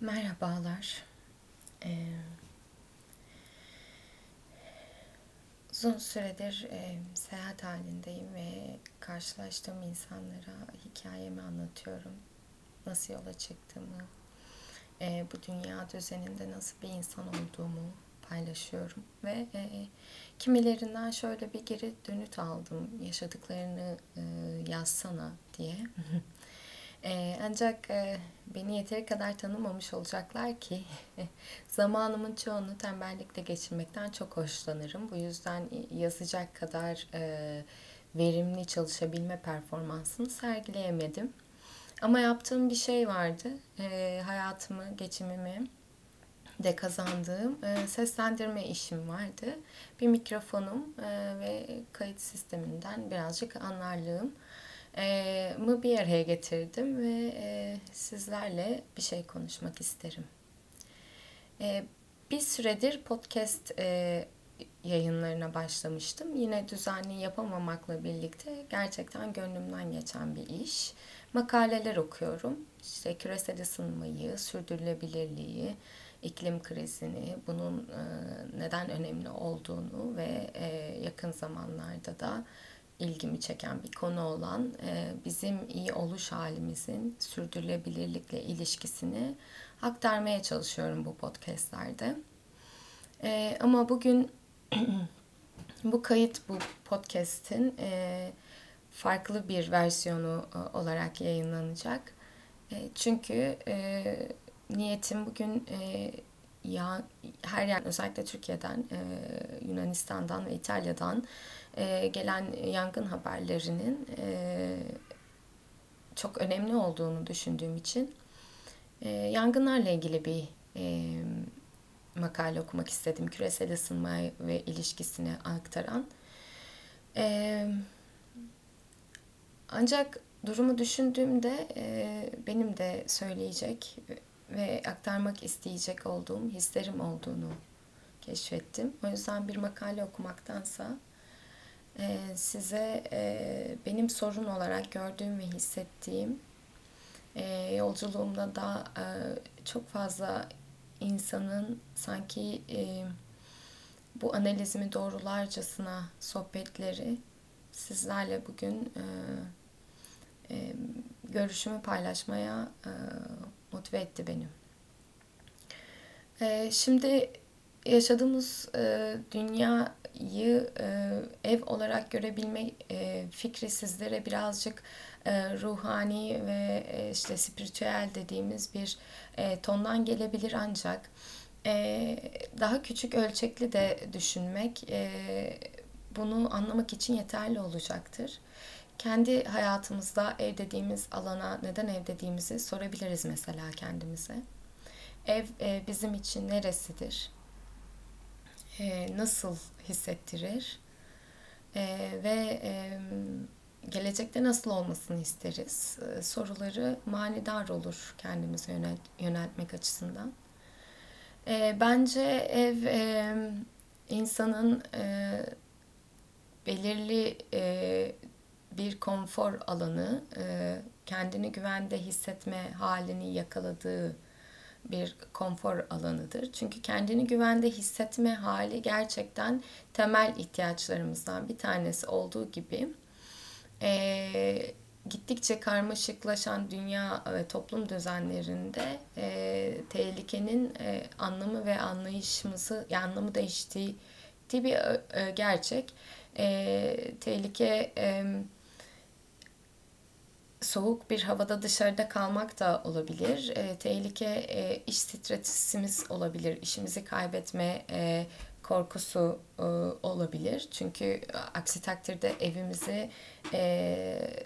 Merhabalar. Ee, uzun süredir e, seyahat halindeyim ve karşılaştığım insanlara hikayemi anlatıyorum. Nasıl yola çıktığımı, e, bu dünya düzeninde nasıl bir insan olduğumu paylaşıyorum. Ve e, kimilerinden şöyle bir geri dönüt aldım. Yaşadıklarını e, yazsana diye. E, ancak e, beni yeteri kadar tanımamış olacaklar ki zamanımın çoğunu tembellikle geçirmekten çok hoşlanırım. Bu yüzden yazacak kadar e, verimli çalışabilme performansını sergileyemedim. Ama yaptığım bir şey vardı. E, hayatımı, geçimimi de kazandığım e, seslendirme işim vardı. Bir mikrofonum e, ve kayıt sisteminden birazcık anlarlığım mı bir araya getirdim ve e, sizlerle bir şey konuşmak isterim. E, bir süredir podcast e, yayınlarına başlamıştım. Yine düzenli yapamamakla birlikte gerçekten gönlümden geçen bir iş. Makaleler okuyorum. İşte küresel ısınmayı, sürdürülebilirliği, iklim krizini, bunun e, neden önemli olduğunu ve yakın zamanlarda da ilgimi çeken bir konu olan e, bizim iyi oluş halimizin sürdürülebilirlikle ilişkisini aktarmaya çalışıyorum bu podcastlerde. E, ama bugün bu kayıt bu podcast'in e, farklı bir versiyonu olarak yayınlanacak. Çünkü niyetim bugün ya her yer özellikle Türkiye'den, Yunanistan'dan ve İtalya'dan e, gelen yangın haberlerinin e, çok önemli olduğunu düşündüğüm için e, yangınlarla ilgili bir e, makale okumak istedim. Küresel ısınma ve ilişkisini aktaran. E, ancak durumu düşündüğümde e, benim de söyleyecek ve aktarmak isteyecek olduğum hislerim olduğunu keşfettim. O yüzden bir makale okumaktansa e, size e, benim sorun olarak gördüğüm ve hissettiğim e, yolculuğumda da çok fazla insanın sanki bu analizimi doğrularcasına sohbetleri sizlerle bugün görüşümü paylaşmaya e, motive etti benim. E, şimdi yaşadığımız e, dünyayı e, ev olarak görebilme e, fikri sizlere birazcık e, ruhani ve e, işte spiritüel dediğimiz bir e, tondan gelebilir ancak e, daha küçük ölçekli de düşünmek e, bunu anlamak için yeterli olacaktır. Kendi hayatımızda ev dediğimiz alana neden ev dediğimizi sorabiliriz mesela kendimize. Ev e, bizim için neresidir? e, nasıl hissettirir e, ve e, gelecekte nasıl olmasını isteriz e, soruları manidar olur kendimize yönelt, yöneltmek açısından. E, bence ev e, insanın e, belirli e, bir konfor alanı, e, kendini güvende hissetme halini yakaladığı bir konfor alanıdır. Çünkü kendini güvende hissetme hali gerçekten temel ihtiyaçlarımızdan bir tanesi olduğu gibi e, gittikçe karmaşıklaşan dünya ve toplum düzenlerinde e, tehlikenin anlamı ve anlayışımızı, anlamı değiştiği bir gerçek. E, tehlike e, soğuk bir havada dışarıda kalmak da olabilir. E, tehlike e, iş stresimiz olabilir. İşimizi kaybetme e, korkusu e, olabilir. Çünkü e, aksi takdirde evimizi e,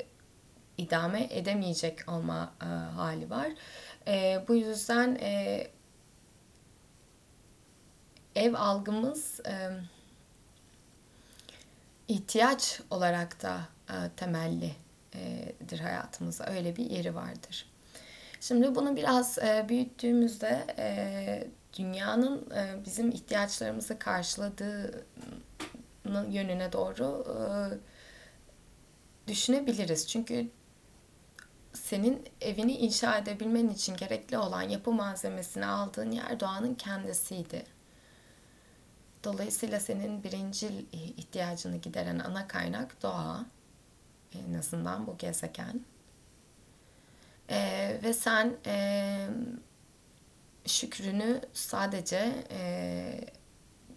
idame edemeyecek olma e, hali var. E, bu yüzden e, ev algımız e, ihtiyaç olarak da e, temelli dir hayatımızda. Öyle bir yeri vardır. Şimdi bunu biraz büyüttüğümüzde dünyanın bizim ihtiyaçlarımızı karşıladığı yönüne doğru düşünebiliriz. Çünkü senin evini inşa edebilmen için gerekli olan yapı malzemesini aldığın yer doğanın kendisiydi. Dolayısıyla senin birincil ihtiyacını gideren ana kaynak doğa. En azından bu gezegen. Ee, ve sen e, şükrünü sadece e,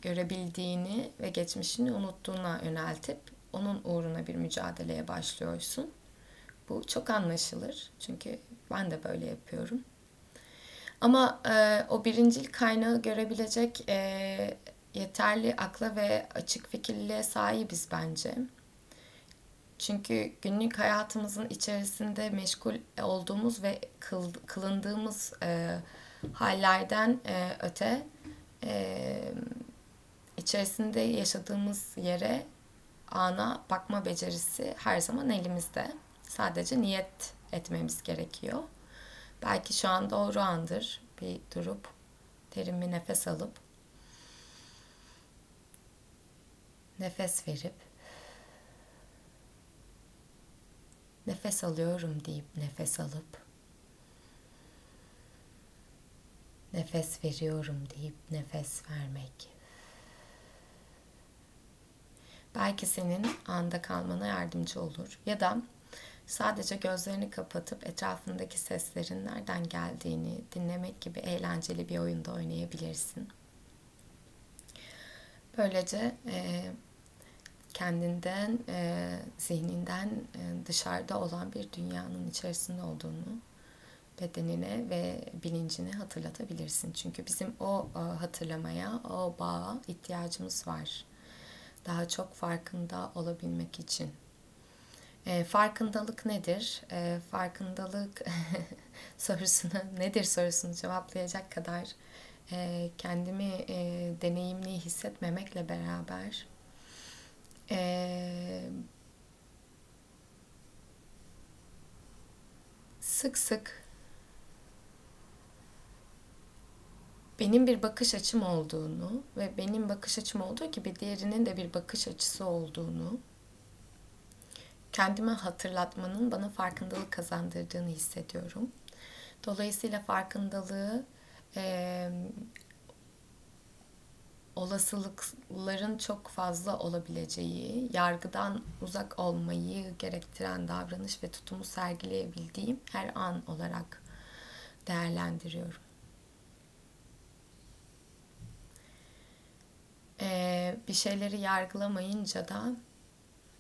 görebildiğini ve geçmişini unuttuğuna yöneltip onun uğruna bir mücadeleye başlıyorsun. Bu çok anlaşılır. Çünkü ben de böyle yapıyorum. Ama e, o birincil kaynağı görebilecek e, yeterli akla ve açık fikirliliğe sahibiz bence. Çünkü günlük hayatımızın içerisinde meşgul olduğumuz ve kıl, kılındığımız e, hallerden e, öte e, içerisinde yaşadığımız yere ana bakma becerisi her zaman elimizde. Sadece niyet etmemiz gerekiyor. Belki şu an doğru andır bir durup derin bir nefes alıp nefes verip nefes alıyorum deyip nefes alıp nefes veriyorum deyip nefes vermek. Belki senin anda kalmana yardımcı olur ya da sadece gözlerini kapatıp etrafındaki seslerin nereden geldiğini dinlemek gibi eğlenceli bir oyunda oynayabilirsin. Böylece e, kendinden, e, zihninden e, dışarıda olan bir dünyanın içerisinde olduğunu bedenine ve bilincine hatırlatabilirsin. Çünkü bizim o e, hatırlamaya, o bağa ihtiyacımız var. Daha çok farkında olabilmek için. E, farkındalık nedir? E, farkındalık sorusunu nedir sorusunu cevaplayacak kadar e, kendimi e, deneyimli hissetmemekle beraber sık sık benim bir bakış açım olduğunu ve benim bakış açım olduğu gibi diğerinin de bir bakış açısı olduğunu kendime hatırlatmanın bana farkındalık kazandırdığını hissediyorum. Dolayısıyla farkındalığı olasılıkların çok fazla olabileceği, yargıdan uzak olmayı gerektiren davranış ve tutumu sergileyebildiğim her an olarak değerlendiriyorum. Ee, bir şeyleri yargılamayınca da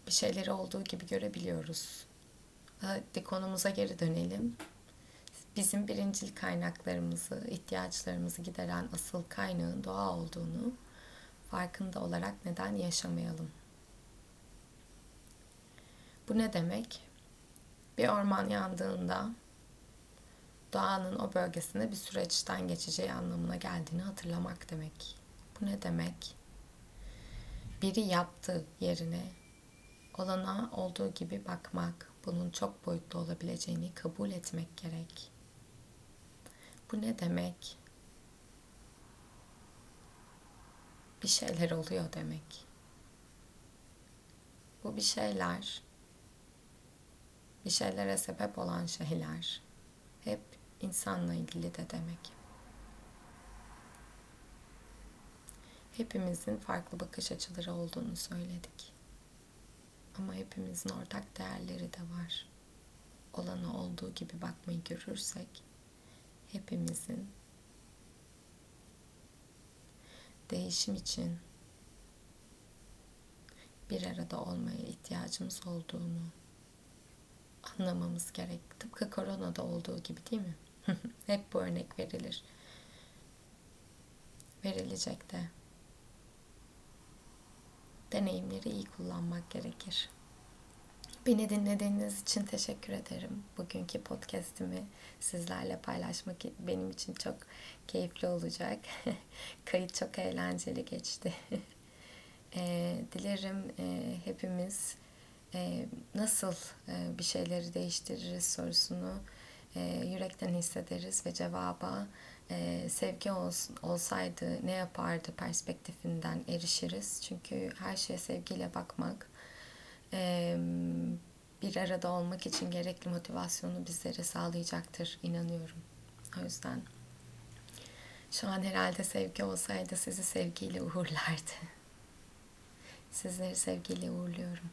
bir şeyleri olduğu gibi görebiliyoruz. Hadi konumuza geri dönelim. Bizim birincil kaynaklarımızı, ihtiyaçlarımızı gideren asıl kaynağın doğa olduğunu farkında olarak neden yaşamayalım? Bu ne demek? Bir orman yandığında doğanın o bölgesinde bir süreçten geçeceği anlamına geldiğini hatırlamak demek. Bu ne demek? Biri yaptı yerine olana olduğu gibi bakmak, bunun çok boyutlu olabileceğini kabul etmek gerek. Bu ne demek? Bir şeyler oluyor demek. Bu bir şeyler, bir şeylere sebep olan şeyler hep insanla ilgili de demek. Hepimizin farklı bakış açıları olduğunu söyledik. Ama hepimizin ortak değerleri de var. Olanı olduğu gibi bakmayı görürsek hepimizin değişim için bir arada olmaya ihtiyacımız olduğunu anlamamız gerek. Tıpkı koronada olduğu gibi değil mi? Hep bu örnek verilir. Verilecek de deneyimleri iyi kullanmak gerekir. Beni dinlediğiniz için teşekkür ederim. Bugünkü podcast'imi sizlerle paylaşmak benim için çok keyifli olacak. Kayıt çok eğlenceli geçti. e, dilerim e, hepimiz e, nasıl e, bir şeyleri değiştiririz sorusunu e, yürekten hissederiz ve cevaba e, sevgi olsun, olsaydı ne yapardı perspektifinden erişiriz. Çünkü her şeye sevgiyle bakmak e, bir arada olmak için gerekli motivasyonu bizlere sağlayacaktır inanıyorum. O yüzden şu an herhalde sevgi olsaydı sizi sevgiyle uğurlardı. Sizleri sevgiyle uğurluyorum.